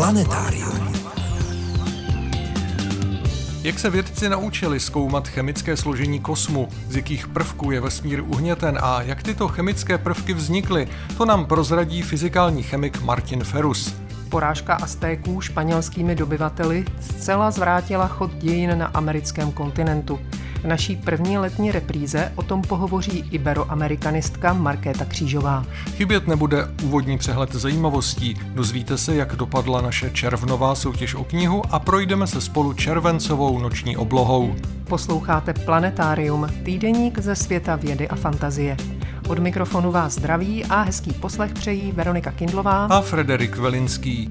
Planetárium. Jak se vědci naučili zkoumat chemické složení kosmu, z jakých prvků je vesmír uhněten a jak tyto chemické prvky vznikly, to nám prozradí fyzikální chemik Martin Ferus. Porážka Aztéků španělskými dobyvateli zcela zvrátila chod dějin na americkém kontinentu. V naší první letní repríze o tom pohovoří iberoamerikanistka Markéta Křížová. Chybět nebude úvodní přehled zajímavostí. Dozvíte se, jak dopadla naše červnová soutěž o knihu a projdeme se spolu červencovou noční oblohou. Posloucháte Planetárium, týdeník ze světa vědy a fantazie. Od mikrofonu vás zdraví a hezký poslech přejí Veronika Kindlová a Frederik Velinský.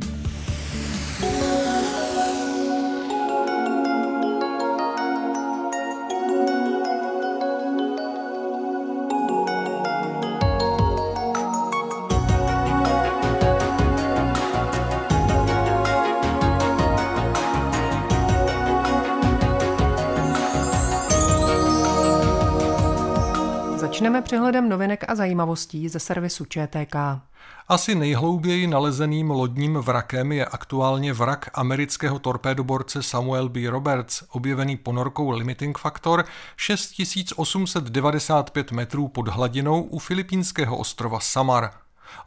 Přehledem novinek a zajímavostí ze servisu ČTK. Asi nejhlouběji nalezeným lodním vrakem je aktuálně vrak amerického torpédoborce Samuel B. Roberts, objevený ponorkou Limiting Factor 6895 metrů pod hladinou u filipínského ostrova Samar.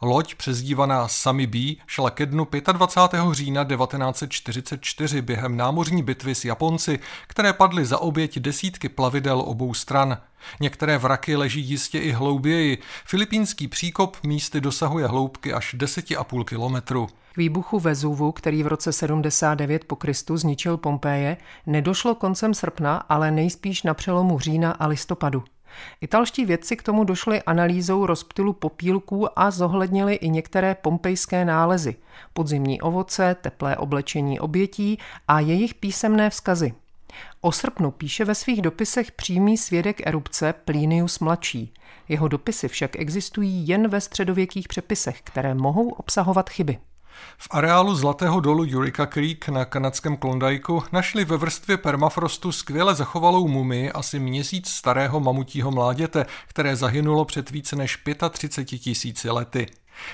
Loď, přezdívaná Sami B, šla ke dnu 25. října 1944 během námořní bitvy s Japonci, které padly za oběť desítky plavidel obou stran. Některé vraky leží jistě i hlouběji. Filipínský příkop místy dosahuje hloubky až 10,5 kilometru. K výbuchu Vezuvu, který v roce 79 po Kristu zničil Pompeje, nedošlo koncem srpna, ale nejspíš na přelomu října a listopadu. Italští vědci k tomu došli analýzou rozptylu popílků a zohlednili i některé pompejské nálezy, podzimní ovoce, teplé oblečení obětí a jejich písemné vzkazy. O srpnu píše ve svých dopisech přímý svědek erupce Plinius mladší. Jeho dopisy však existují jen ve středověkých přepisech, které mohou obsahovat chyby. V areálu Zlatého dolu Eureka Creek na kanadském Klondajku našli ve vrstvě permafrostu skvěle zachovalou mumii asi měsíc starého mamutího mláděte, které zahynulo před více než 35 tisíci lety.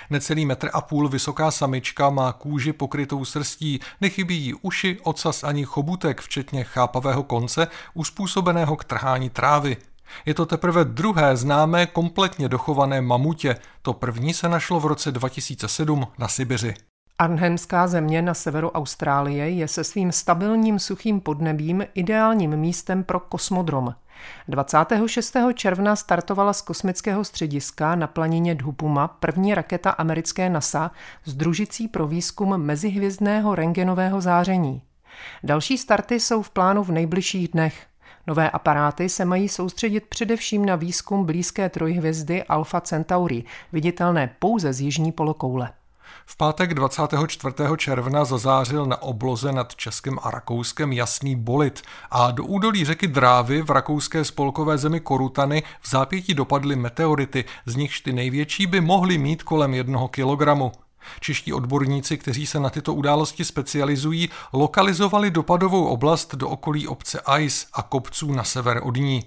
Necelý metr a půl vysoká samička má kůži pokrytou srstí, nechybí jí uši, ocas ani chobutek, včetně chápavého konce, uspůsobeného k trhání trávy. Je to teprve druhé známé kompletně dochované mamutě. To první se našlo v roce 2007 na Sibiři. Arnhemská země na severu Austrálie je se svým stabilním suchým podnebím ideálním místem pro kosmodrom. 26. června startovala z kosmického střediska na planině Dhupuma první raketa americké NASA s družicí pro výzkum mezihvězdného rengenového záření. Další starty jsou v plánu v nejbližších dnech. Nové aparáty se mají soustředit především na výzkum blízké trojhvězdy Alpha Centauri, viditelné pouze z jižní polokoule. V pátek 24. června zazářil na obloze nad Českem a Rakouskem jasný bolit a do údolí řeky Drávy v rakouské spolkové zemi Korutany v zápětí dopadly meteority, z nichž ty největší by mohly mít kolem jednoho kilogramu. Čeští odborníci, kteří se na tyto události specializují, lokalizovali dopadovou oblast do okolí obce Ice a kopců na sever od ní.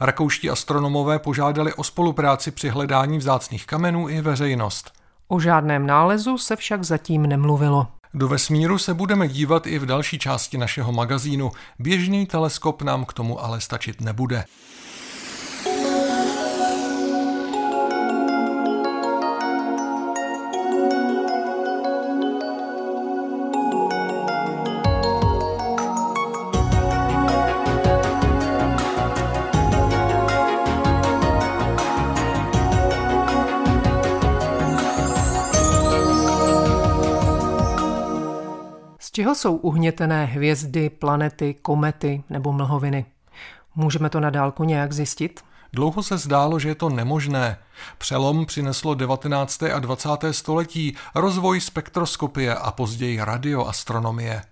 Rakouští astronomové požádali o spolupráci při hledání vzácných kamenů i veřejnost. O žádném nálezu se však zatím nemluvilo. Do vesmíru se budeme dívat i v další části našeho magazínu. Běžný teleskop nám k tomu ale stačit nebude. Čeho jsou uhnětené hvězdy, planety, komety nebo mlhoviny? Můžeme to na dálku nějak zjistit? Dlouho se zdálo, že je to nemožné. Přelom přineslo 19. a 20. století, rozvoj spektroskopie a později radioastronomie.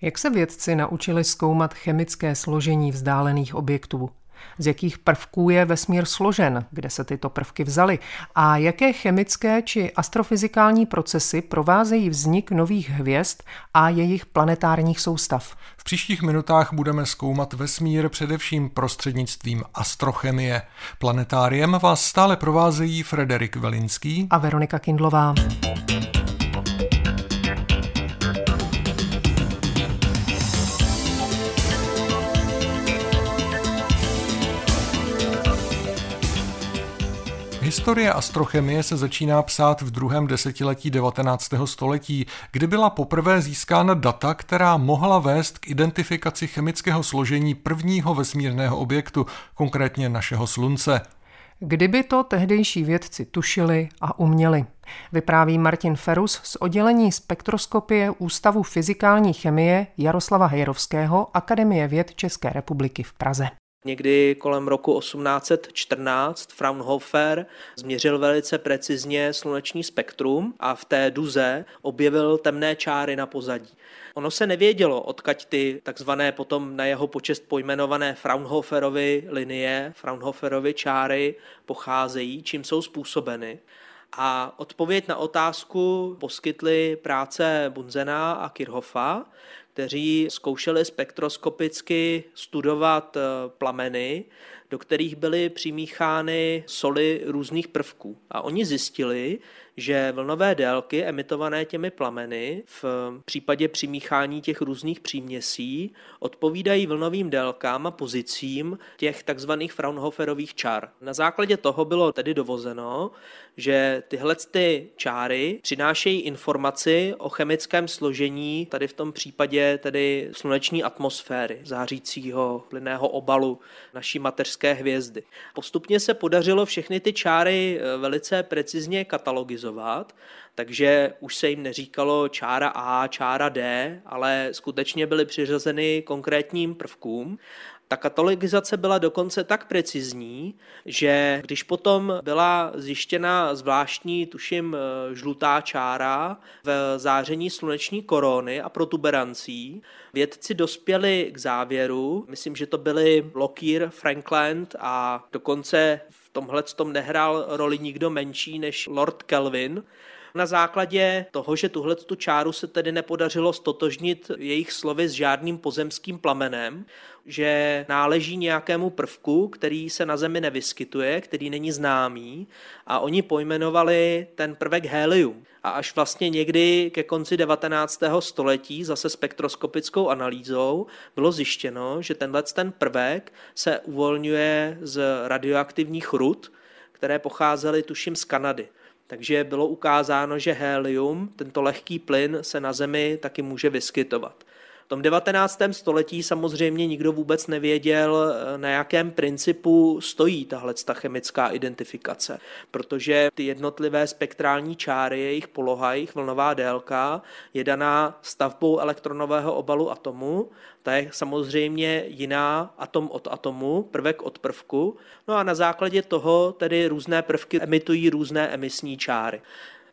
Jak se vědci naučili zkoumat chemické složení vzdálených objektů? Z jakých prvků je vesmír složen, kde se tyto prvky vzaly a jaké chemické či astrofyzikální procesy provázejí vznik nových hvězd a jejich planetárních soustav. V příštích minutách budeme zkoumat vesmír především prostřednictvím astrochemie. Planetáriem vás stále provázejí Frederik Velinský a Veronika Kindlová. Historie astrochemie se začíná psát v druhém desetiletí 19. století, kdy byla poprvé získána data, která mohla vést k identifikaci chemického složení prvního vesmírného objektu, konkrétně našeho Slunce. Kdyby to tehdejší vědci tušili a uměli. Vypráví Martin Ferus z oddělení spektroskopie Ústavu fyzikální chemie Jaroslava Hejrovského Akademie věd České republiky v Praze. Někdy kolem roku 1814 Fraunhofer změřil velice precizně sluneční spektrum a v té duze objevil temné čáry na pozadí. Ono se nevědělo, odkaď ty takzvané potom na jeho počest pojmenované Fraunhoferovy linie, Fraunhoferovy čáry pocházejí, čím jsou způsobeny. A odpověď na otázku poskytly práce Bunzena a Kirchhoffa, kteří zkoušeli spektroskopicky studovat eh, plameny, do kterých byly přimíchány soli různých prvků. A oni zjistili, že vlnové délky emitované těmi plameny v případě přimíchání těch různých příměsí odpovídají vlnovým délkám a pozicím těch takzvaných Fraunhoferových čar. Na základě toho bylo tedy dovozeno, že tyhle ty čáry přinášejí informaci o chemickém složení, tady v tom případě tedy sluneční atmosféry, zářícího plynného obalu naší mateřské hvězdy. Postupně se podařilo všechny ty čáry eh, velice precizně katalogizovat, takže už se jim neříkalo čára A, čára D, ale skutečně byly přiřazeny konkrétním prvkům ta katalogizace byla dokonce tak precizní, že když potom byla zjištěna zvláštní, tuším, eh, žlutá čára v záření sluneční korony a protuberancí, vědci dospěli k závěru, myslím, že to byly Lockyer, Frankland a dokonce v tomhle tom nehrál roli nikdo menší než Lord Kelvin, na základě toho, že tuhle tu čáru se tedy nepodařilo stotožnit jejich slovy s žádným pozemským plamenem, že náleží nějakému prvku, který se na Zemi nevyskytuje, který není známý a oni pojmenovali ten prvek helium. A až vlastně někdy ke konci 19. století zase spektroskopickou analýzou bylo zjištěno, že tenhle ten prvek se uvolňuje z radioaktivních rud, které pocházely tuším z Kanady. Takže bylo ukázáno, že helium, tento lehký plyn, se na Zemi taky může vyskytovat. V tom 19. století samozřejmě nikdo vůbec nevěděl, na jakém principu stojí tahle chemická identifikace, protože ty jednotlivé spektrální čáry, jejich poloha, jejich vlnová délka je daná stavbou elektronového obalu atomu. Ta je samozřejmě jiná atom od atomu, prvek od prvku. No a na základě toho tedy různé prvky emitují různé emisní čáry.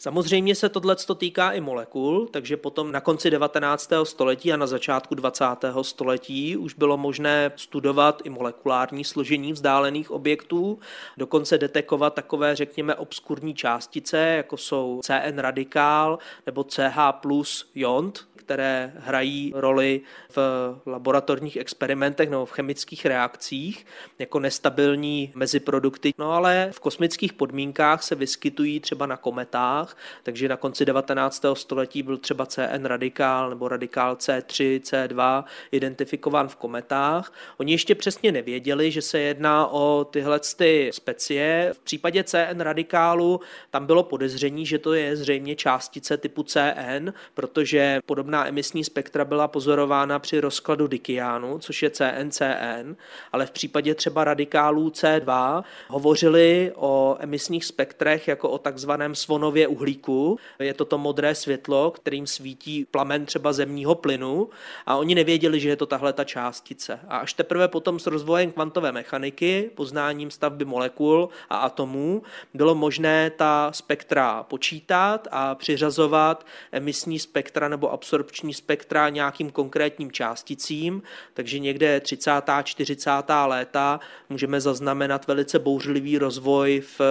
Samozřejmě se tohle týká i molekul, takže potom na konci 19. století a na začátku 20. století už bylo možné studovat i molekulární složení vzdálených objektů, dokonce detekovat takové, řekněme, obskurní částice, jako jsou CN radikál nebo CH plus jont, které hrají roli v laboratorních experimentech nebo v chemických reakcích jako nestabilní meziprodukty. No ale v kosmických podmínkách se vyskytují třeba na kometách, takže na konci 19. století byl třeba CN radikál nebo radikál C3, C2 identifikován v kometách. Oni ještě přesně nevěděli, že se jedná o tyhle ty specie. V případě CN radikálu tam bylo podezření, že to je zřejmě částice typu CN, protože podobná emisní spektra byla pozorována při rozkladu Dikiánu, což je CNCN, ale v případě třeba radikálů C2 hovořili o emisních spektrech jako o takzvaném svonově uhlíku. Je to to modré světlo, kterým svítí plamen třeba zemního plynu a oni nevěděli, že je to tahle ta částice. A až teprve potom s rozvojem kvantové mechaniky, poznáním stavby molekul a atomů, bylo možné ta spektra počítat a přiřazovat emisní spektra nebo absorpční spektra nějakým konkrétním částicím, takže někde 30. 40. léta můžeme zaznamenat velice bouřlivý rozvoj v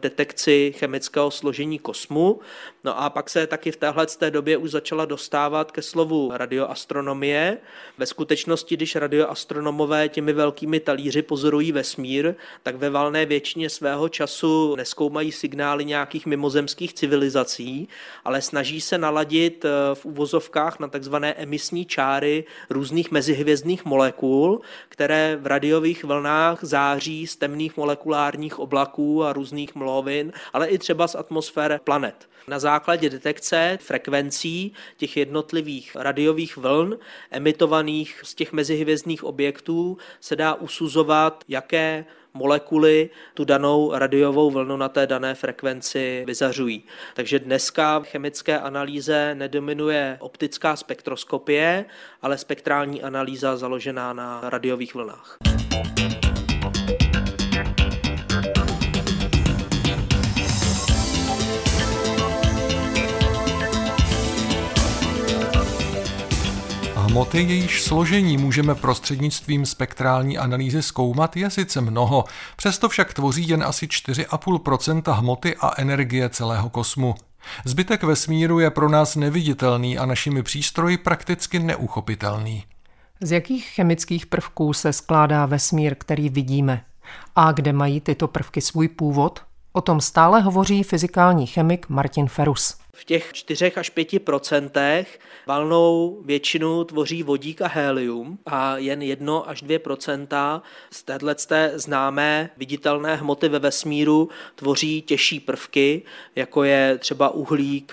detekci chemického složení kosmu. No a pak se taky v téhle té době už začala dostávat ke slovu radioastronomie. Ve skutečnosti, když radioastronomové těmi velkými talíři pozorují vesmír, tak ve valné většině svého času neskoumají signály nějakých mimozemských civilizací, ale snaží se naladit v úvozovkách uvozovkách na takzvané emisní čáry různých mezihvězdných molekul, které v radiových vlnách září z temných molekulárních oblaků a různých mlovin, ale i třeba z atmosféry planet. Na základě detekce frekvencí těch jednotlivých radiových vln emitovaných z těch mezihvězdných objektů se dá usuzovat, jaké molekuly tu danou radiovou vlnu na té dané frekvenci vyzařují. Takže dneska v chemické analýze nedominuje optická spektroskopie, ale spektrální analýza založená na radiových vlnách. Hmoty, jejíž složení můžeme prostřednictvím spektrální analýzy zkoumat, je sice mnoho, přesto však tvoří jen asi 4,5% hmoty a energie celého kosmu. Zbytek vesmíru je pro nás neviditelný a našimi přístroji prakticky neuchopitelný. Z jakých chemických prvků se skládá vesmír, který vidíme? A kde mají tyto prvky svůj původ? O tom stále hovoří fyzikální chemik Martin Ferus. V těch 4 až 5 procentech valnou většinu tvoří vodík a helium a jen 1 až 2 procenta z této známé viditelné hmoty ve vesmíru tvoří těžší prvky, jako je třeba uhlík,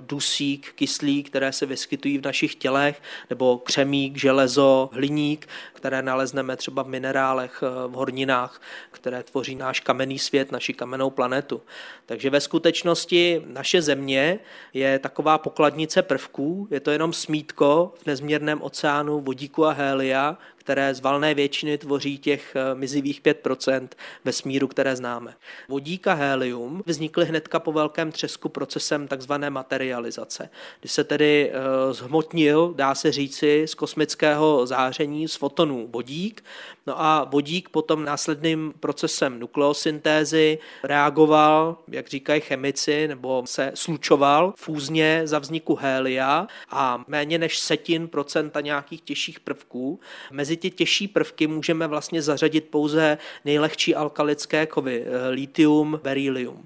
dusík, kyslík, které se vyskytují v našich tělech, nebo křemík, železo, hliník, které nalezneme třeba v minerálech, v horninách, které tvoří náš kamenný svět, naši kamennou planetu. Takže ve skutečnosti naše země je taková pokladnice prvků, je to jenom smítko v nezměrném oceánu vodíku a hélia, které z valné většiny tvoří těch eh, mizivých 5% vesmíru, které známe. Vodík a helium vznikly hnedka po velkém třesku procesem takzvané materializace, kdy se tedy eh, zhmotnil, dá se říci, z kosmického záření z fotonů vodík, no a vodík potom následným procesem nukleosyntézy reagoval, jak říkají chemici, nebo se slučoval fúzně za vzniku helia a méně než setin procenta nějakých těžších prvků mezi mezi ty těžší prvky můžeme vlastně zařadit pouze nejlehčí alkalické kovy, eh, litium, berylium.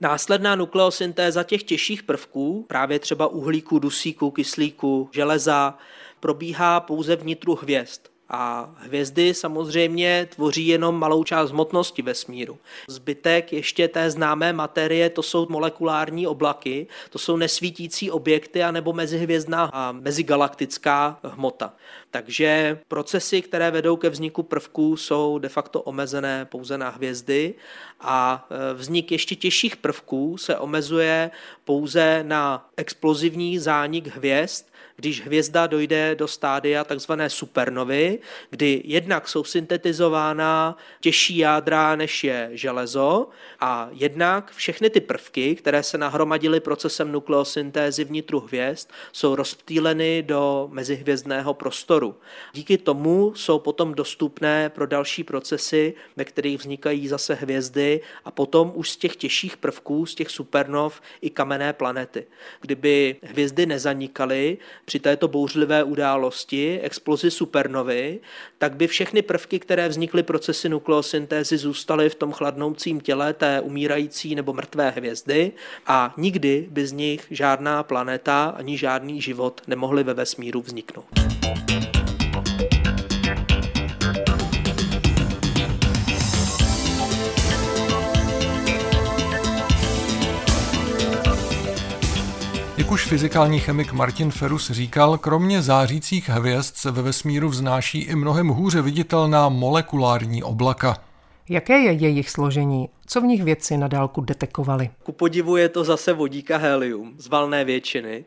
Následná nukleosyntéza těch těžších prvků, právě třeba uhlíku, dusíku, kyslíku, železa, probíhá pouze vnitru hvězd. A hvězdy samozřejmě tvoří jenom malou část hmotnosti vesmíru. Zbytek ještě té známé materie, to jsou molekulární oblaky, to jsou nesvítící objekty anebo mezihvězdná a mezigalaktická hmota. Takže procesy, které vedou ke vzniku prvků, jsou de facto omezené pouze na hvězdy a e, vznik ještě těžších prvků se omezuje pouze na explozivní zánik hvězd, když hvězda dojde do stádia takzvané supernovy, kdy jednak jsou syntetizována těžší jádra, než je železo, a jednak všechny ty prvky, které se nahromadily procesem nukleosyntézy vnitru hvězd, jsou rozptýleny do mezihvězdného prostoru. Díky tomu jsou potom dostupné pro další procesy, ve kterých vznikají zase hvězdy a potom už z těch těžších prvků, z těch supernov i kamenné planety. Kdyby hvězdy nezanikaly, při této bouřlivé události, explozi supernovy, tak by všechny prvky, které vznikly procesy nukleosyntézy, zůstaly v tom chladnoucím těle té umírající nebo mrtvé hvězdy a nikdy by z nich žádná planeta ani žádný život nemohly ve vesmíru vzniknout. Jak už fyzikální chemik Martin Ferus říkal, kromě zářících hvězd se ve vesmíru vznáší i mnohem hůře viditelná molekulární oblaka. Jaké je jejich složení? Co v nich vědci na dálku detekovali? Ku podivu je to zase vodík a helium z valné většiny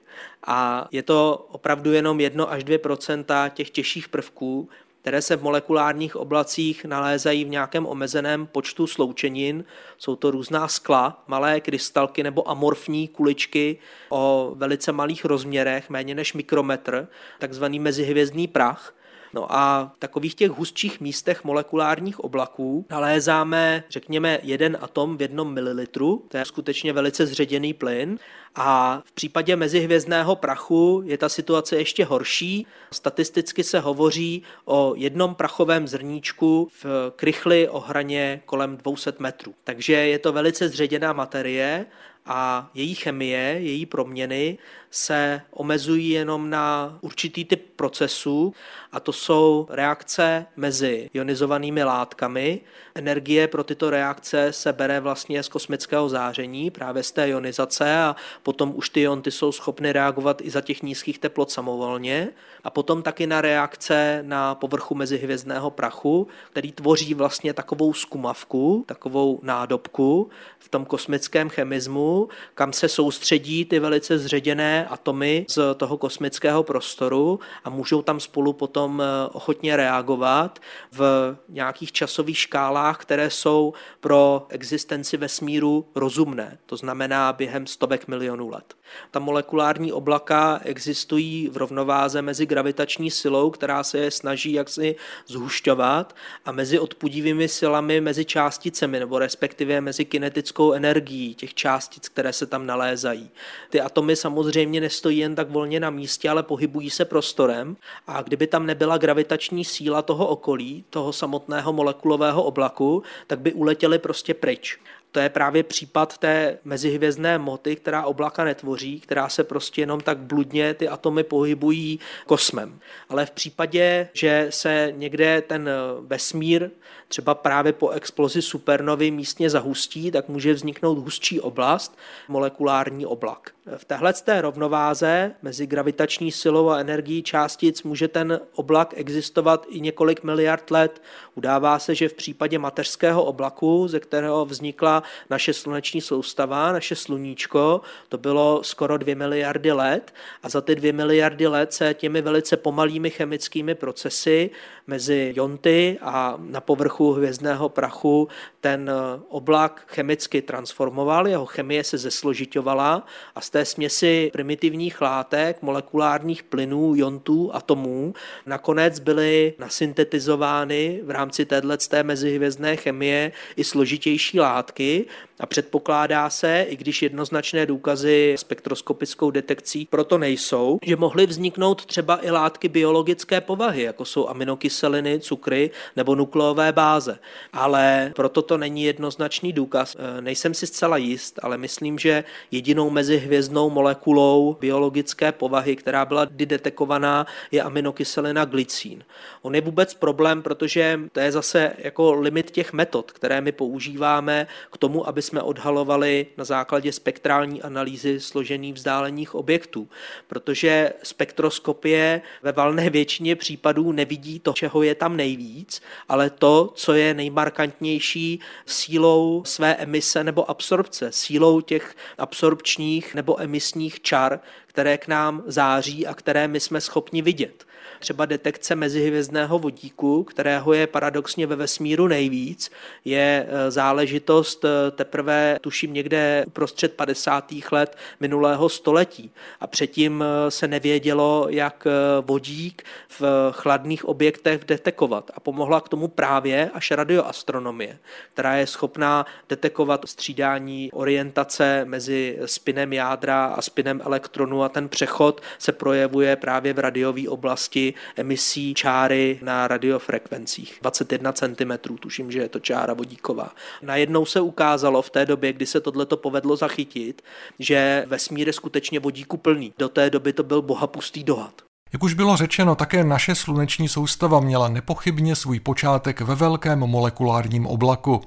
a je to opravdu jenom 1 až 2% těch těžších prvků, které se v molekulárních oblacích nalézají v nějakém omezeném počtu sloučenin. Jsou to různá skla, malé krystalky nebo amorfní kuličky o velice malých rozměrech, méně než mikrometr, takzvaný mezihvězdný prach. No a v takových těch hustších místech molekulárních oblaků nalézáme, řekněme, jeden atom v jednom mililitru, to je skutečně velice zředěný plyn. A v případě mezihvězdného prachu je ta situace ještě horší. Statisticky se hovoří o jednom prachovém zrníčku v krychli o hraně kolem 200 metrů. Takže je to velice zředěná materie a její chemie, její proměny se omezují jenom na určitý typ procesů a to jsou reakce mezi ionizovanými látkami. Energie pro tyto reakce se bere vlastně z kosmického záření, právě z té ionizace a potom už ty ionty jsou schopny reagovat i za těch nízkých teplot samovolně a potom taky na reakce na povrchu mezihvězdného prachu, který tvoří vlastně takovou skumavku, takovou nádobku v tom kosmickém chemismu, kam se soustředí ty velice zředěné atomy z toho kosmického prostoru a můžou tam spolu potom eh, ochotně reagovat v nějakých časových škálách, které jsou pro existenci vesmíru rozumné, to znamená během stovek milionů let. Ta molekulární oblaka existují v rovnováze mezi gravitační silou, která se je snaží jaksi zhušťovat a mezi odpudivými silami mezi částicemi, nebo respektive mezi kinetickou energií těch částic, které se tam nalézají. Ty atomy samozřejmě nestojí jen tak volně na místě, ale pohybují se prostorem a kdyby tam nebyla gravitační síla toho okolí, toho samotného molekulového oblaku, tak by uletěli prostě pryč. To je právě případ té mezihvězdné moty, která oblaka netvoří, která se prostě jenom tak bludně ty atomy pohybují kosmem. Ale v případě, že se někde ten vesmír třeba právě po explozi supernovy místně zahustí, tak může vzniknout hustší oblast, molekulární oblak. V téhle té rovnováze mezi gravitační silou a energií částic může ten oblak existovat i několik miliard let. Udává se, že v případě mateřského oblaku, ze kterého vznikla naše sluneční soustava, naše sluníčko, to bylo skoro dvě miliardy let. A za ty dvě miliardy let se těmi velice pomalými chemickými procesy mezi jonty a na povrchu hvězdného prachu ten oblak chemicky transformoval, jeho chemie se zesložitovala a z té směsi primitivních látek, molekulárních plynů, jontů, atomů nakonec byly nasyntetizovány v rámci téhle mezihvězdné chemie i složitější látky a předpokládá se, i když jednoznačné důkazy spektroskopickou detekcí proto nejsou, že mohly vzniknout třeba i látky biologické povahy, jako jsou aminokyseliny, cukry nebo nukleové báze. Ale proto to není jednoznačný důkaz. E, nejsem si zcela jist, ale myslím, že jedinou mezihvězdnou molekulou biologické povahy, která byla detekovaná, je aminokyselina glycín. On je vůbec problém, protože to je zase jako limit těch metod, které my používáme k tomu, aby jsme odhalovali na základě spektrální analýzy složených vzdálených objektů, protože spektroskopie ve valné většině případů nevidí to, čeho je tam nejvíc, ale to, co je nejmarkantnější sílou své emise nebo absorpce, sílou těch absorpčních nebo emisních čar, které k nám září a které my jsme schopni vidět třeba detekce mezihvězdného vodíku, kterého je paradoxně ve vesmíru nejvíc, je e, záležitost e, teprve, tuším, někde prostřed 50. let minulého století. A předtím e, se nevědělo, jak vodík v chladných objektech detekovat. A pomohla k tomu právě až radioastronomie, která je schopná detekovat střídání orientace mezi spinem jádra a spinem elektronu a ten přechod se projevuje právě v radiové oblasti emisí čáry na radiofrekvencích. 21 cm, tuším, že je to čára vodíková. Najednou se ukázalo v té době, kdy se tohleto povedlo zachytit, že vesmír je skutečně vodíku plný. Do té doby to byl bohapustý dohad. Jak už bylo řečeno, také naše sluneční soustava měla nepochybně svůj počátek ve velkém molekulárním oblaku.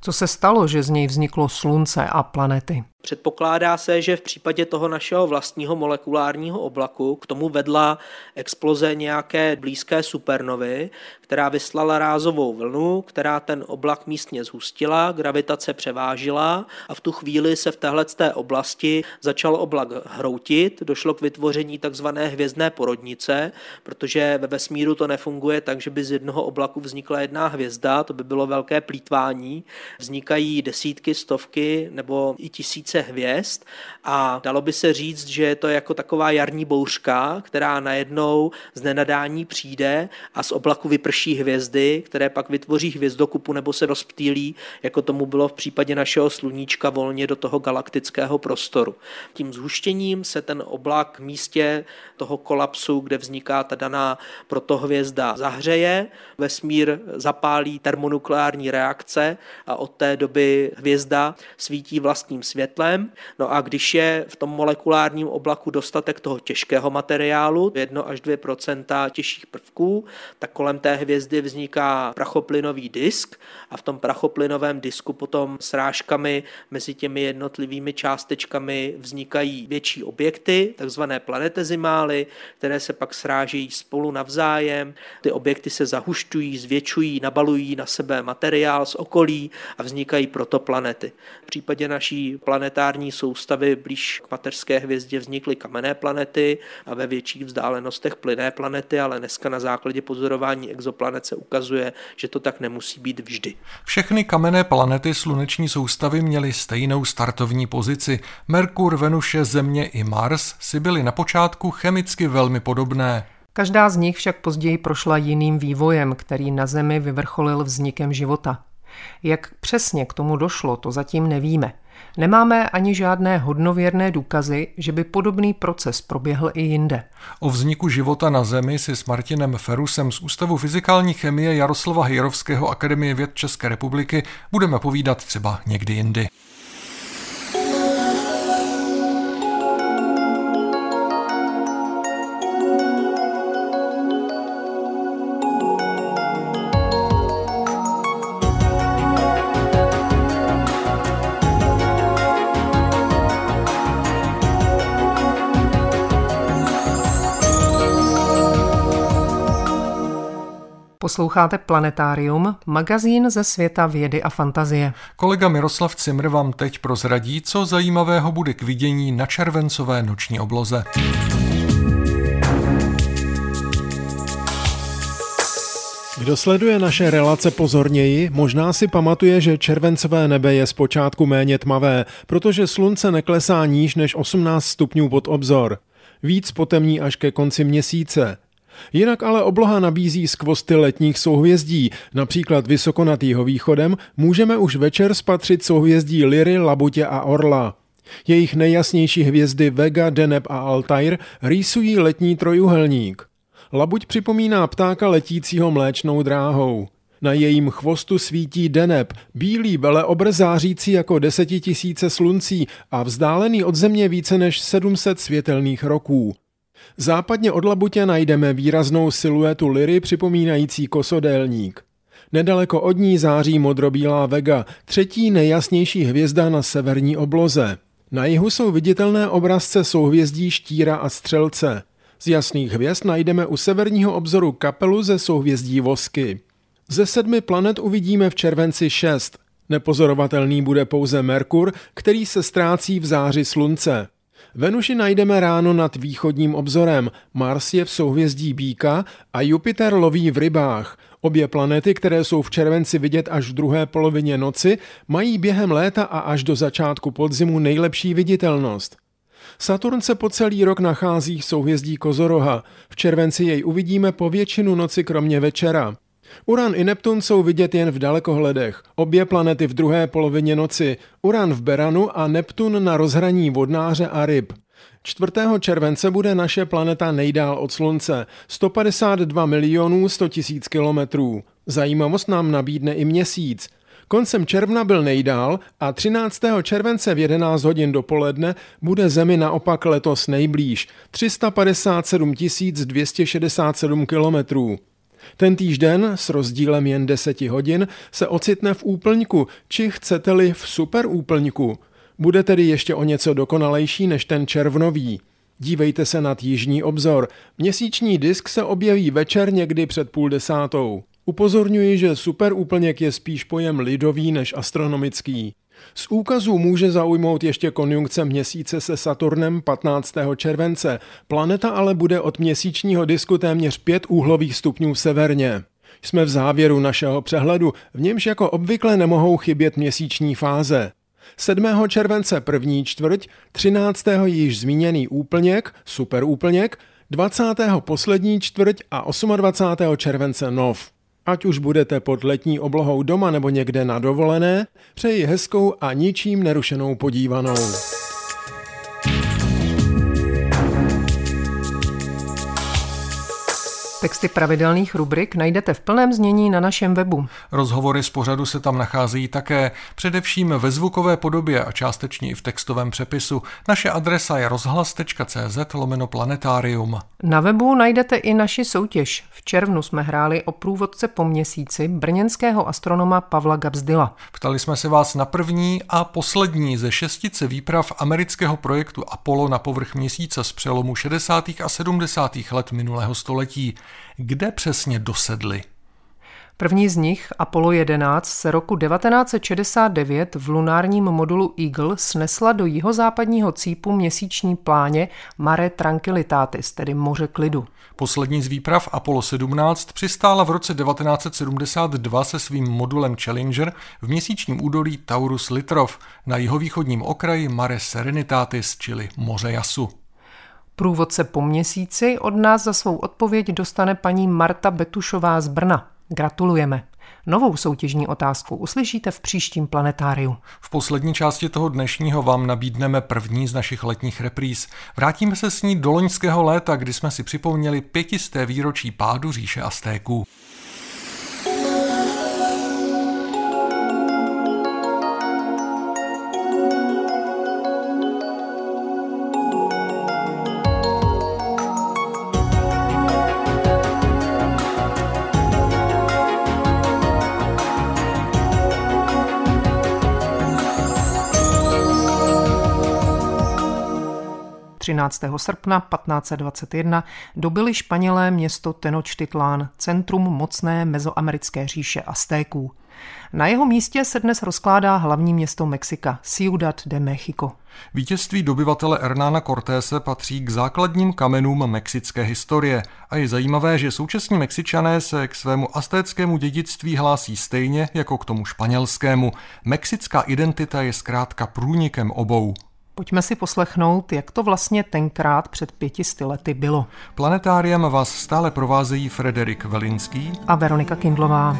Co se stalo, že z něj vzniklo slunce a planety? Předpokládá se, že v případě toho našeho vlastního molekulárního oblaku k tomu vedla exploze nějaké blízké supernovy, která vyslala rázovou vlnu, která ten oblak místně zhustila, gravitace převážila a v tu chvíli se v téhle oblasti začal oblak hroutit, došlo k vytvoření takzvané hvězdné porodnice, protože ve vesmíru to nefunguje tak, že by z jednoho oblaku vznikla jedna hvězda, to by bylo velké plítvání. Vznikají desítky, stovky nebo i tisíce více hvězd a dalo by se říct, že je to jako taková jarní bouřka, která najednou z nenadání přijde a z oblaku vyprší hvězdy, které pak vytvoří hvězdokupu nebo se rozptýlí, jako tomu bylo v případě našeho sluníčka volně do toho galaktického prostoru. Tím zhuštěním se ten oblak v místě toho kolapsu, kde vzniká ta daná protohvězda, zahřeje, vesmír zapálí termonukleární reakce a od té doby hvězda svítí vlastním světem světlem. No a když je v tom molekulárním oblaku dostatek toho těžkého materiálu, 1 až 2% těžších prvků, tak kolem té hvězdy vzniká prachoplynový disk a v tom prachoplynovém disku potom srážkami mezi těmi jednotlivými částečkami vznikají větší objekty, takzvané planetezimály, které se pak srážejí spolu navzájem. Ty objekty se zahušťují, zvětšují, nabalují na sebe materiál z okolí a vznikají protoplanety. V případě naší planetární soustavy blíž k mateřské hvězdě vznikly kamenné planety a ve větších vzdálenostech plyné planety, ale dneska na základě pozorování exoplanet se ukazuje, že to tak nemusí být vždy. Všechny kamenné planety sluneční soustavy měly stejnou startovní pozici. Merkur, Venuše, Země i Mars si byly na počátku chemicky velmi podobné. Každá z nich však později prošla jiným vývojem, který na Zemi vyvrcholil vznikem života. Jak přesně k tomu došlo, to zatím nevíme. Nemáme ani žádné hodnověrné důkazy, že by podobný proces proběhl i jinde. O vzniku života na Zemi si s Martinem Ferusem z Ústavu fyzikální chemie Jaroslava Hejrovského Akademie věd České republiky budeme povídat třeba někdy jindy. Posloucháte Planetárium, magazín ze světa vědy a fantazie. Kolega Miroslav Cimr vám teď prozradí, co zajímavého bude k vidění na červencové noční obloze. Kdo sleduje naše relace pozorněji, možná si pamatuje, že červencové nebe je zpočátku méně tmavé, protože slunce neklesá níž než 18 stupňů pod obzor. Víc potemní až ke konci měsíce. Jinak ale obloha nabízí skvosty letních souhvězdí, například vysoko nad východem můžeme už večer spatřit souhvězdí Liry, Labutě a Orla. Jejich nejjasnější hvězdy Vega, Deneb a Altair rýsují letní trojuhelník. Labuť připomíná ptáka letícího mléčnou dráhou. Na jejím chvostu svítí Deneb, bílý veleobr zářící jako desetitisíce sluncí a vzdálený od země více než 700 světelných roků. Západně od Labutě najdeme výraznou siluetu Liry připomínající kosodélník. Nedaleko od ní září modrobílá Vega, třetí nejjasnější hvězda na severní obloze. Na jihu jsou viditelné obrazce souhvězdí Štíra a Střelce. Z jasných hvězd najdeme u severního obzoru kapelu ze souhvězdí Vosky. Ze sedmi planet uvidíme v červenci šest. Nepozorovatelný bude pouze Merkur, který se ztrácí v záři slunce. Venuši najdeme ráno nad východním obzorem, Mars je v souhvězdí Bíka a Jupiter loví v rybách. Obě planety, které jsou v červenci vidět až v druhé polovině noci, mají během léta a až do začátku podzimu nejlepší viditelnost. Saturn se po celý rok nachází v souhvězdí Kozoroha. V červenci jej uvidíme po většinu noci kromě večera. Uran i Neptun jsou vidět jen v dalekohledech. Obě planety v druhé polovině noci. Uran v Beranu a Neptun na rozhraní vodnáře a ryb. 4. července bude naše planeta nejdál od Slunce, 152 milionů 100 tisíc kilometrů. Zajímavost nám nabídne i měsíc. Koncem června byl nejdál a 13. července v 11 hodin dopoledne bude Zemi naopak letos nejblíž, 357 267 kilometrů. Ten týžden s rozdílem jen deseti hodin se ocitne v úplňku, či chcete-li v superúplňku. Bude tedy ještě o něco dokonalejší než ten červnový. Dívejte se nad jižní obzor. Měsíční disk se objeví večer někdy před půl desátou. Upozorňuji, že superúplněk je spíš pojem lidový než astronomický. Z úkazů může zaujmout ještě konjunkce měsíce se Saturnem 15. července. Planeta ale bude od měsíčního disku téměř pět úhlových stupňů severně. Jsme v závěru našeho přehledu, v němž jako obvykle nemohou chybět měsíční fáze. 7. července první čtvrť, 13. již zmíněný úplněk, superúplněk, 20. poslední čtvrť a 28. července nov. Ať už budete pod letní oblohou doma nebo někde na dovolené, přeji hezkou a ničím nerušenou podívanou. Texty pravidelných rubrik najdete v plném znění na našem webu. Rozhovory z pořadu se tam nacházejí také, především ve zvukové podobě a částečně i v textovém přepisu. Naše adresa je rozhlas.cz lomeno planetarium. Na webu najdete i naši soutěž. V červnu jsme hráli o průvodce po měsíci brněnského astronoma Pavla Gabzdila. Ptali jsme se vás na první a poslední ze šestice výprav amerického projektu Apollo na povrch měsíce z přelomu 60. a 70. let minulého století. Kde přesně dosedli? První z nich, Apollo 11, se roku 1969 v lunárním modulu Eagle snesla do jihozápadního cípu měsíční pláně Mare Tranquillitatis, tedy moře klidu. Poslední z výprav Apollo 17 přistála v roce 1972 se svým modulem Challenger v měsíčním údolí Taurus Litrov na jihovýchodním okraji Mare Serenitatis, čili moře Jasu. Průvodce po měsíci od nás za svou odpověď dostane paní Marta Betušová z Brna. Gratulujeme. Novou soutěžní otázku uslyšíte v příštím planetáriu. V poslední části toho dnešního vám nabídneme první z našich letních repríz. Vrátíme se s ní do loňského léta, kdy jsme si připomněli pětisté výročí pádu říše Aztéků. 13. srpna 1521 dobili Španělé město Tenochtitlán, centrum mocné mezoamerické říše Aztéků. Na jeho místě se dnes rozkládá hlavní město Mexika, Ciudad de México. Vítězství dobyvatele Hernána Cortése patří k základním kamenům mexické historie a je zajímavé, že současní Mexičané se k svému astéckému dědictví hlásí stejně jako k tomu španělskému. Mexická identita je zkrátka průnikem obou. Pojďme si poslechnout, jak to vlastně tenkrát před pětisty lety bylo. Planetáriem vás stále provázejí Frederik Velinský a Veronika Kindlová.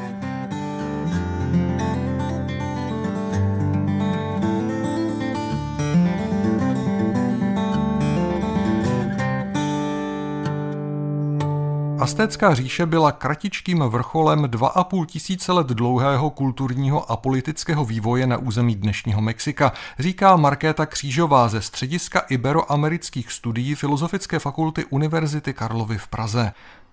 Aztécká říše byla kratičkým vrcholem 2,5 tisíce let dlouhého kulturního a politického vývoje na území dnešního Mexika, říká Markéta Křížová ze střediska iberoamerických studií Filozofické fakulty Univerzity Karlovy v Praze.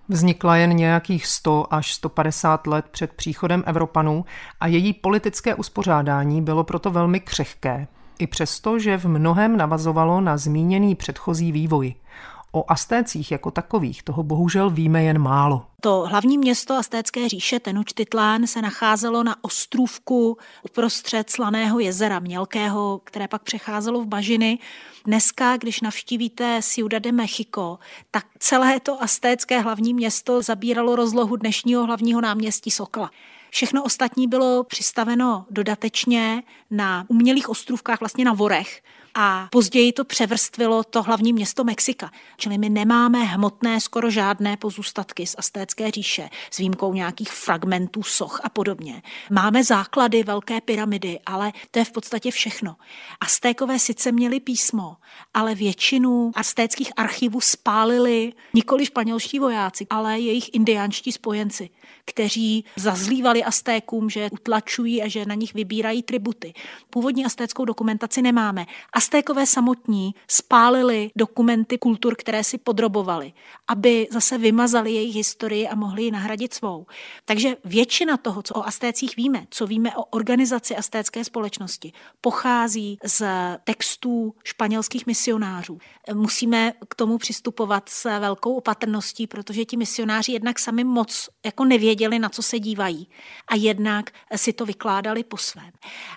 Vznikla jen nějakých 100 až 150 let před příchodem Evropanů a její politické uspořádání bylo proto velmi křehké, i přesto, že v mnohem navazovalo na zmíněný předchozí vývoj. O Astécích jako takových toho bohužel víme jen málo. To hlavní město Astécké říše Tenochtitlán se nacházelo na ostrůvku uprostřed slaného jezera Mělkého, které pak přecházelo v bažiny. Dneska, když navštívíte Ciudad de Mexico, tak celé to astécké hlavní město zabíralo rozlohu dnešního hlavního náměstí Sokla. Všechno ostatní bylo přistaveno dodatečně na umělých ostrůvkách, vlastně na vorech, a později to převrstvilo to hlavní město Mexika. Čili my nemáme hmotné skoro žádné pozůstatky z Astécké říše, s výjimkou nějakých fragmentů soch a podobně. Máme základy velké pyramidy, ale to je v podstatě všechno. Astékové sice měli písmo, ale většinu astéckých archivů spálili nikoli španělští vojáci, ale jejich indiánští spojenci, kteří zazlívali Astékům, že utlačují a že na nich vybírají tributy. Původní astéckou dokumentaci nemáme. Aztékové samotní spálili dokumenty kultur, které si podrobovali, aby zase vymazali jejich historii a mohli ji nahradit svou. Takže většina toho, co o Aztécích víme, co víme o organizaci aztécké společnosti, pochází z textů španělských misionářů. Musíme k tomu přistupovat s velkou opatrností, protože ti misionáři jednak sami moc jako nevěděli, na co se dívají a jednak si to vykládali po svém.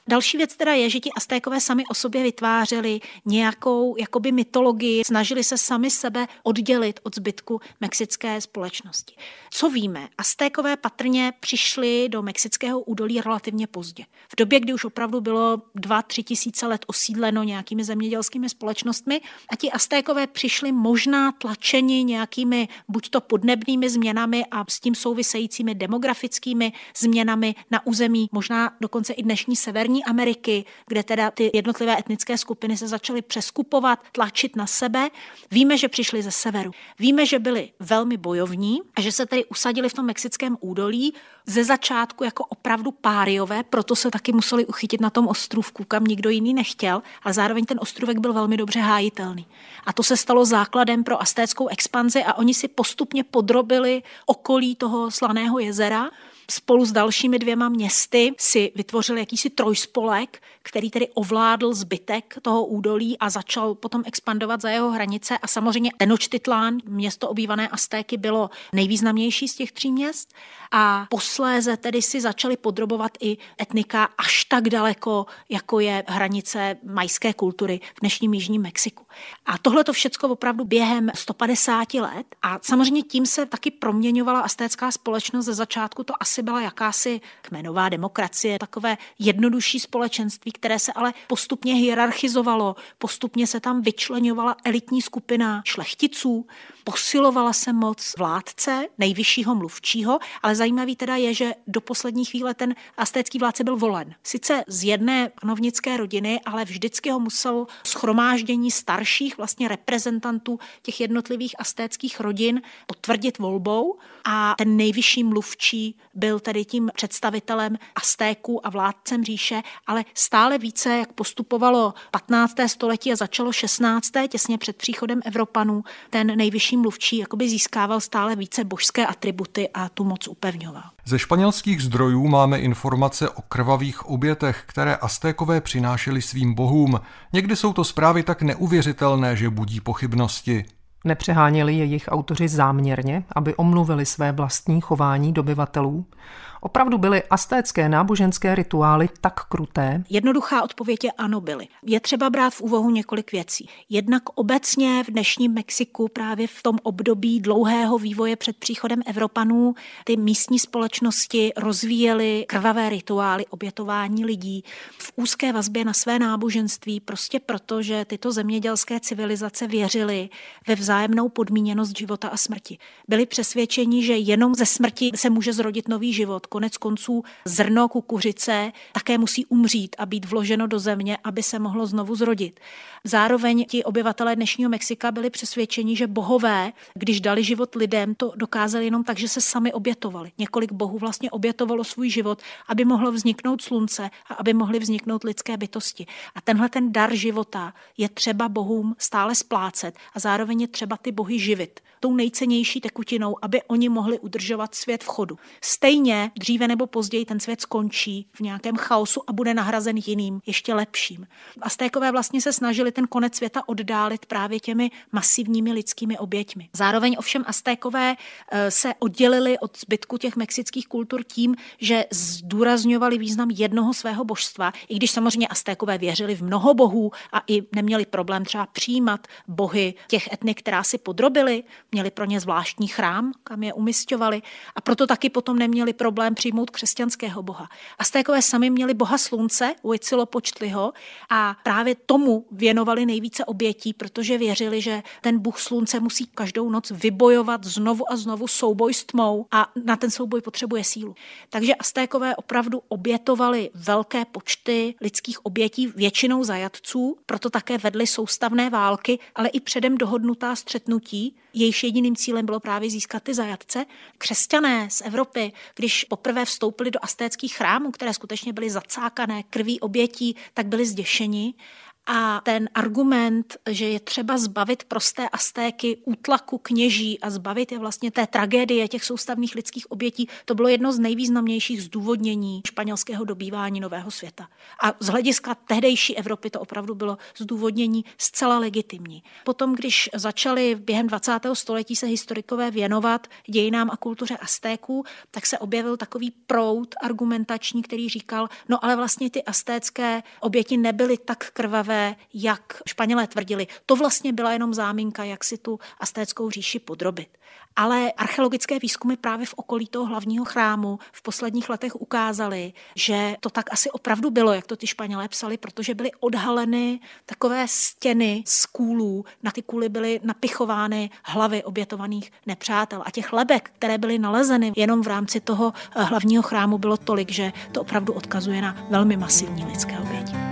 Další věc teda je, že ti Aztékové sami o sobě vytvářeli vytvářeli nějakou jakoby mytologii, snažili se sami sebe oddělit od zbytku mexické společnosti. Co víme? Aztékové patrně přišli do mexického údolí relativně pozdě. V době, kdy už opravdu bylo 2-3 tisíce let osídleno nějakými zemědělskými společnostmi a ti Aztékové přišli možná tlačeni nějakými buď to podnebnými změnami a s tím souvisejícími demografickými změnami na území možná dokonce i dnešní Severní Ameriky, kde teda ty jednotlivé etnické skupiny skupiny se začaly přeskupovat, tlačit na sebe. Víme, že přišli ze severu. Víme, že byli velmi bojovní a že se tady usadili v tom mexickém údolí ze začátku jako opravdu páriové, proto se taky museli uchytit na tom ostrůvku, kam nikdo jiný nechtěl, ale zároveň ten ostrůvek byl velmi dobře hájitelný. A to se stalo základem pro astéckou expanzi a oni si postupně podrobili okolí toho slaného jezera spolu s dalšími dvěma městy si vytvořil jakýsi trojspolek, který tedy ovládl zbytek toho údolí a začal potom expandovat za jeho hranice. A samozřejmě Tenochtitlán, město obývané Aztéky, bylo nejvýznamnější z těch tří měst. A posléze tedy si začali podrobovat i etnika až tak daleko, jako je hranice majské kultury v dnešním Jižním Mexiku. A tohle to všechno opravdu během 150 let. A samozřejmě tím se taky proměňovala astécká společnost ze začátku. To asi byla jakási kmenová demokracie, takové jednodušší společenství, které se ale postupně hierarchizovalo, postupně se tam vyčlenovala elitní skupina šlechticů, posilovala se moc vládce, nejvyššího mluvčího, ale zajímavý teda je, že do poslední chvíle ten astécký vládce byl volen. Sice z jedné panovnické rodiny, ale vždycky ho musel schromáždění starších vlastně reprezentantů těch jednotlivých astéckých rodin potvrdit volbou a ten nejvyšší mluvčí byl tedy tím představitelem Astéků a vládcem říše, ale stále více, jak postupovalo 15. století a začalo 16. těsně před příchodem Evropanů, ten nejvyšší mluvčí jakoby získával stále více božské atributy a tu moc upevňoval. Ze španělských zdrojů máme informace o krvavých obětech, které Aztékové přinášeli svým bohům. Někdy jsou to zprávy tak neuvěřitelné, že budí pochybnosti. Nepřeháněli jejich autoři záměrně, aby omluvili své vlastní chování dobyvatelů? Opravdu byly astécké náboženské rituály tak kruté? Jednoduchá odpověď je ano, byly. Je třeba brát v úvahu několik věcí. Jednak obecně v dnešním Mexiku právě v tom období dlouhého vývoje před příchodem Evropanů ty místní společnosti rozvíjely krvavé rituály obětování lidí v úzké vazbě na své náboženství, prostě proto, že tyto zemědělské civilizace věřily ve vzájemnou podmíněnost života a smrti. Byli přesvědčeni, že jenom ze smrti se může zrodit nový život, Konec konců zrno kukuřice také musí umřít a být vloženo do země, aby se mohlo znovu zrodit. Zároveň ti obyvatelé dnešního Mexika byli přesvědčeni, že bohové, když dali život lidem, to dokázali jenom tak, že se sami obětovali. Několik bohů vlastně obětovalo svůj život, aby mohlo vzniknout slunce a aby mohly vzniknout lidské bytosti. A tenhle ten dar života je třeba bohům stále splácet a zároveň je třeba ty bohy živit tou nejcennější tekutinou, aby oni mohli udržovat svět v chodu. Stejně dříve nebo později ten svět skončí v nějakém chaosu a bude nahrazen jiným, ještě lepším. Aztékové vlastně se snažili ten konec světa oddálit právě těmi masivními lidskými oběťmi. Zároveň ovšem Aztékové eh, se oddělili od zbytku těch mexických kultur tím, že zdůrazňovali význam jednoho svého božstva, i když samozřejmě Aztékové věřili v mnoho bohů a i neměli problém třeba přijímat bohy těch etnik, která si podrobili, měli pro ně zvláštní chrám, kam je umistovali a proto taky potom neměli problém přijmout křesťanského boha. Aztékové sami měli boha slunce, Huitzilopochtliho, a právě tomu věnovali nejvíce obětí, protože věřili, že ten bůh slunce musí každou noc vybojovat znovu a znovu souboj s tmou a na ten souboj potřebuje sílu. Takže Aztékové opravdu obětovali velké počty lidských obětí, většinou zajatců, proto také vedli soustavné války, ale i předem dohodnutá střetnutí, jejíž jediným cílem bylo právě získat ty zajatce. Křesťané z Evropy, když poprvé vstoupili do astéckých chrámů, které skutečně byly zacákané krví obětí, tak byli zděšeni a ten argument, že je třeba zbavit prosté astéky útlaku kněží a zbavit je vlastně té tragédie těch soustavných lidských obětí, to bylo jedno z nejvýznamnějších zdůvodnění španělského dobývání Nového světa. A z hlediska tehdejší Evropy to opravdu bylo zdůvodnění zcela legitimní. Potom, když začali během 20. století se historikové věnovat dějinám a kultuře Astéků, tak se objevil takový proud argumentační, který říkal, no ale vlastně ty astécké oběti nebyly tak krvavé, takové, jak Španělé tvrdili. To vlastně byla jenom záminka, jak si tu astéckou říši podrobit. Ale archeologické výzkumy právě v okolí toho hlavního chrámu v posledních letech ukázaly, že to tak asi opravdu bylo, jak to ty Španělé psali, protože byly odhaleny takové stěny z kůlů. Na ty kůly byly napichovány hlavy obětovaných nepřátel. A těch lebek, které byly nalezeny jenom v rámci toho hlavního chrámu, bylo tolik, že to opravdu odkazuje na velmi masivní lidské oběti.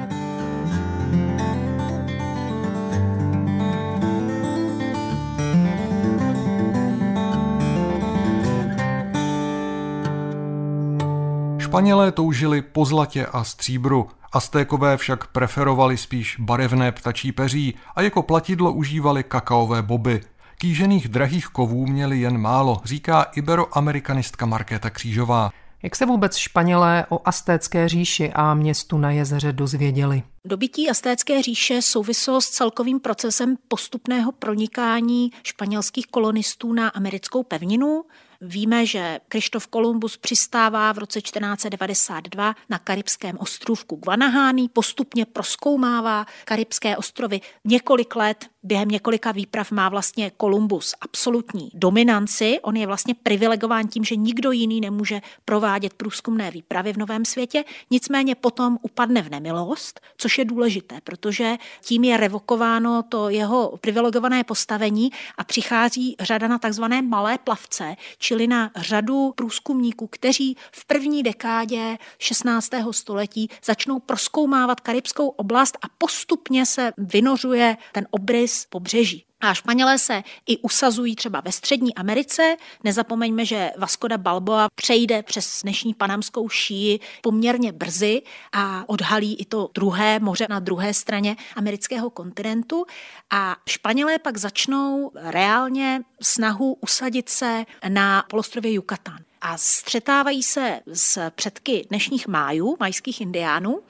Španělé toužili po zlatě a stříbru, Aztékové však preferovali spíš barevné ptačí peří a jako platidlo užívali kakaové boby. Kýžených drahých kovů měli jen málo, říká iberoamerikanistka Markéta Křížová. Jak se vůbec Španělé o Astécké říši a městu na jezeře dozvěděli? Dobytí Astécké říše souviselo s celkovým procesem postupného pronikání španělských kolonistů na americkou pevninu. Víme, že Krištof Kolumbus přistává v roce 1492 na karibském ostrovku Guanahány, postupně proskoumává karibské ostrovy několik let, během několika výprav má vlastně Kolumbus absolutní dominanci, on je vlastně privilegován tím, že nikdo jiný nemůže provádět průzkumné výpravy v Novém světě, nicméně potom upadne v nemilost, což je důležité, protože tím je revokováno to jeho privilegované postavení a přichází řada na takzvané malé plavce, čili na řadu průzkumníků, kteří v první dekádě 16. století začnou proskoumávat karibskou oblast a postupně se vynořuje ten obrys pobřeží. A Španělé se i usazují třeba ve střední Americe. Nezapomeňme, že Vasco da Balboa přejde přes dnešní panamskou šíji poměrně brzy a odhalí i to druhé moře na druhé straně amerického kontinentu. A Španělé pak začnou reálně snahu usadit se na polostrově Yucatán a střetávají se s předky dnešních májů, majských indiánů.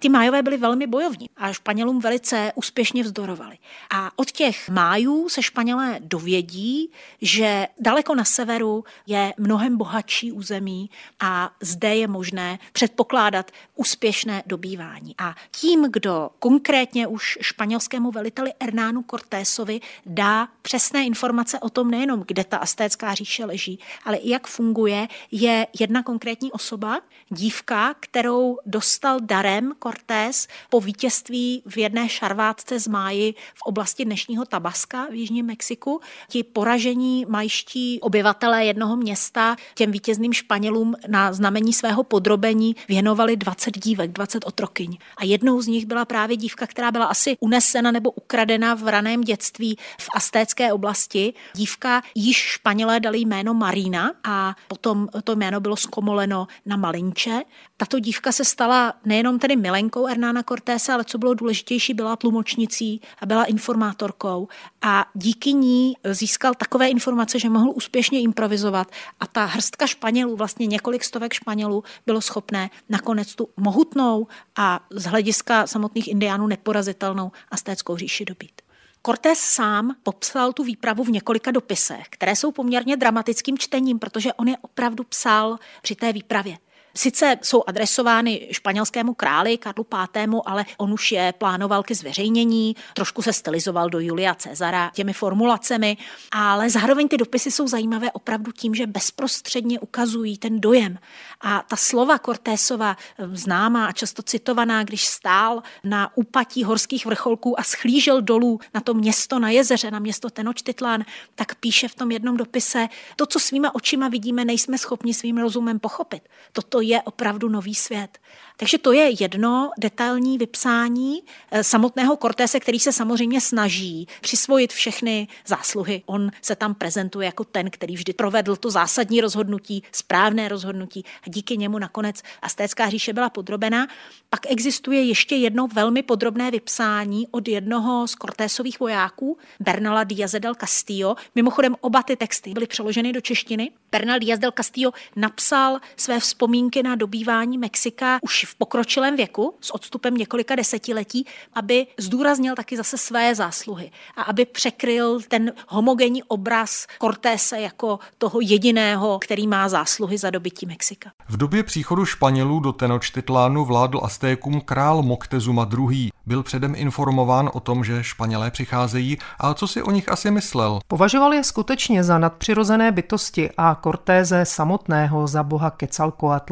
Ty májové byli velmi bojovní a Španělům velice úspěšně vzdorovali. A od těch májů se Španělé dovědí, že daleko na severu je mnohem bohatší území a zde je možné předpokládat úspěšné dobývání. A tím, kdo konkrétně už španělskému veliteli Hernánu Cortésovi dá přesné informace o tom nejenom, kde ta astécká říše leží, ale i jak funguje, je jedna konkrétní osoba, dívka, kterou dostal darem Cortés po vítězství v jedné šarvátce z máji v oblasti dnešního Tabaska v Jižním Mexiku. Ti poražení majští obyvatelé jednoho města těm vítězným Španělům na znamení svého podrobení věnovali 20 dívek, 20 otrokyň. A jednou z nich byla právě dívka, která byla asi unesena nebo ukradena v raném dětství v astécké oblasti. Dívka již Španělé dali jméno Marina a potom to jméno bylo zkomoleno na Malinče. Tato dívka se stala nejenom tedy milenkou Hernána Cortésa, ale co bylo důležitější, byla tlumočnicí a byla informátorkou a díky ní získal takové informace, že mohl úspěšně improvizovat a ta hrstka Španělů, vlastně několik stovek Španělů, bylo schopné nakonec tu mohutnou a z hlediska samotných indiánů neporazitelnou astéckou říši dobít. Cortés sám popsal tu výpravu v několika dopisech, které jsou poměrně dramatickým čtením, protože on je opravdu psal při té výpravě. Sice jsou adresovány španělskému králi Karlu V., ale on už je plánoval ke zveřejnění, trošku se stylizoval do Julia Cezara těmi formulacemi, ale zároveň ty dopisy jsou zajímavé opravdu tím, že bezprostředně ukazují ten dojem. A ta slova Cortésova, známá a často citovaná, když stál na úpatí horských vrcholků a schlížel dolů na to město na jezeře, na město Tenochtitlán, tak píše v tom jednom dopise, to, co svýma očima vidíme, nejsme schopni svým rozumem pochopit. Toto je opravdu nový svět. Takže to je jedno detailní vypsání eh, samotného Cortése, který se samozřejmě snaží přisvojit všechny zásluhy. On se tam prezentuje jako ten, který vždy provedl to zásadní rozhodnutí, správné rozhodnutí a díky němu nakonec Astécká říše byla podrobena. Pak existuje ještě jedno velmi podrobné vypsání od jednoho z Cortésových vojáků, Bernala Díaz del Castillo. Mimochodem oba ty texty byly přeloženy do češtiny. Bernal Díaz del Castillo napsal své vzpomínky na dobývání Mexika už v pokročilém věku s odstupem několika desetiletí, aby zdůraznil taky zase své zásluhy a aby překryl ten homogenní obraz Cortése jako toho jediného, který má zásluhy za dobytí Mexika. V době příchodu Španělů do Tenochtitlánu vládl Aztékům král Moctezuma II. Byl předem informován o tom, že Španělé přicházejí a co si o nich asi myslel. Považoval je skutečně za nadpřirozené bytosti a Cortéze samotného za boha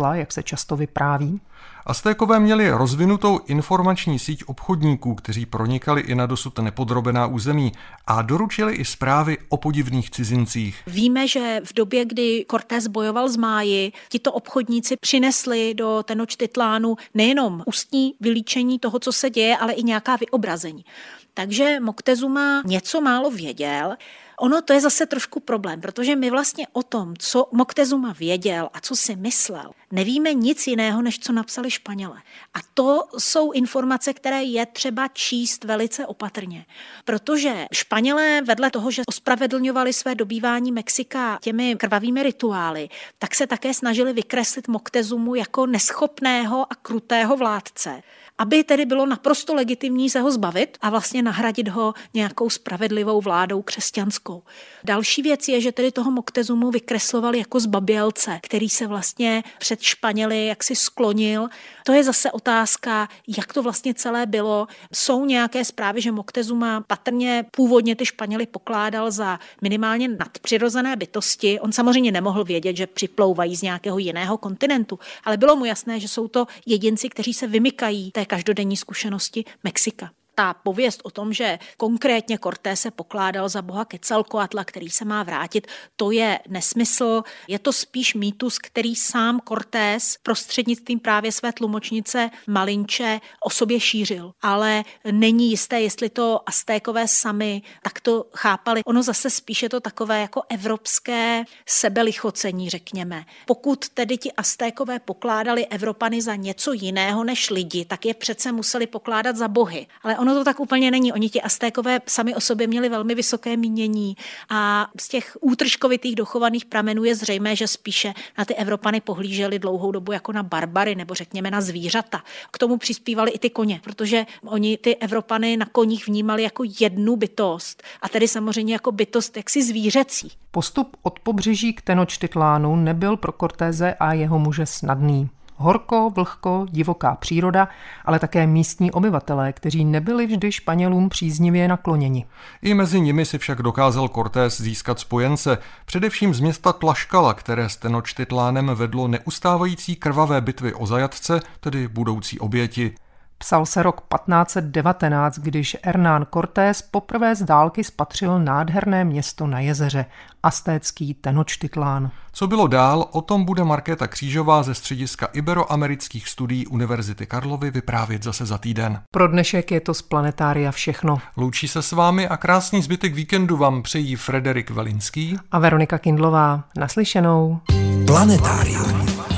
Quetzalcoatla, jak se často vypráví. Aztékové měli rozvinutou informační síť obchodníků, kteří pronikali i na dosud nepodrobená území a doručili i zprávy o podivných cizincích. Víme, že v době, kdy Cortés bojoval s Máji, tito obchodníci přinesli do Tenochtitlánu nejenom ústní vylíčení toho, co se děje, ale i nějaká vyobrazení. Takže Moctezuma něco málo věděl. Ono to je zase trošku problém, protože my vlastně o tom, co Moctezuma věděl a co si myslel, nevíme nic jiného, než co napsali Španělé. A to jsou informace, které je třeba číst velice opatrně. Protože Španělé vedle toho, že ospravedlňovali své dobývání Mexika těmi krvavými rituály, tak se také snažili vykreslit Moctezumu jako neschopného a krutého vládce aby tedy bylo naprosto legitimní se ho zbavit a vlastně nahradit ho nějakou spravedlivou vládou křesťanskou. Další věc je, že tedy toho Moctezumu vykreslovali jako zbabělce, který se vlastně před Španěli jaksi sklonil. To je zase otázka, jak to vlastně celé bylo. Jsou nějaké zprávy, že Moctezuma patrně původně ty Španěli pokládal za minimálně nadpřirozené bytosti. On samozřejmě nemohl vědět, že připlouvají z nějakého jiného kontinentu, ale bylo mu jasné, že jsou to jedinci, kteří se vymykají té každodenní zkušenosti Mexika ta pověst o tom, že konkrétně Cortés se pokládal za boha Quetzalcoatla, který se má vrátit, to je nesmysl. Je to spíš mýtus, který sám Cortés prostřednictvím právě své tlumočnice Malinče o sobě šířil. Ale není jisté, jestli to Aztékové sami tak to chápali. Ono zase spíše to takové jako evropské sebelichocení, řekněme. Pokud tedy ti Aztékové pokládali Evropany za něco jiného než lidi, tak je přece museli pokládat za bohy. Ale on ono to tak úplně není. Oni ti Aztékové sami o sobě měli velmi vysoké mínění a z těch útržkovitých dochovaných pramenů je zřejmé, že spíše na ty Evropany pohlíželi dlouhou dobu jako na barbary nebo řekněme na zvířata. K tomu přispívali i ty koně, protože oni ty Evropany na koních vnímali jako jednu bytost a tedy samozřejmě jako bytost jaksi zvířecí. Postup od pobřeží k Tenochtitlánu nebyl pro Cortéze a jeho muže snadný. Horko, vlhko, divoká příroda, ale také místní obyvatelé, kteří nebyli vždy Španělům příznivě nakloněni. I mezi nimi si však dokázal Cortés získat spojence, především z města Tlaškala, které s Tenochtitlánem vedlo neustávající krvavé bitvy o zajatce, tedy budoucí oběti. Psal se rok 1519, když Hernán Cortés poprvé z dálky spatřil nádherné město na jezeře, astécký Tenochtitlán. Co bylo dál, o tom bude Markéta Křížová ze střediska Iberoamerických studií Univerzity Karlovy vyprávět zase za týden. Pro dnešek je to z Planetária všechno. Loučí se s vámi a krásný zbytek víkendu vám přejí Frederik Velinský a Veronika Kindlová. Naslyšenou. Planetárium.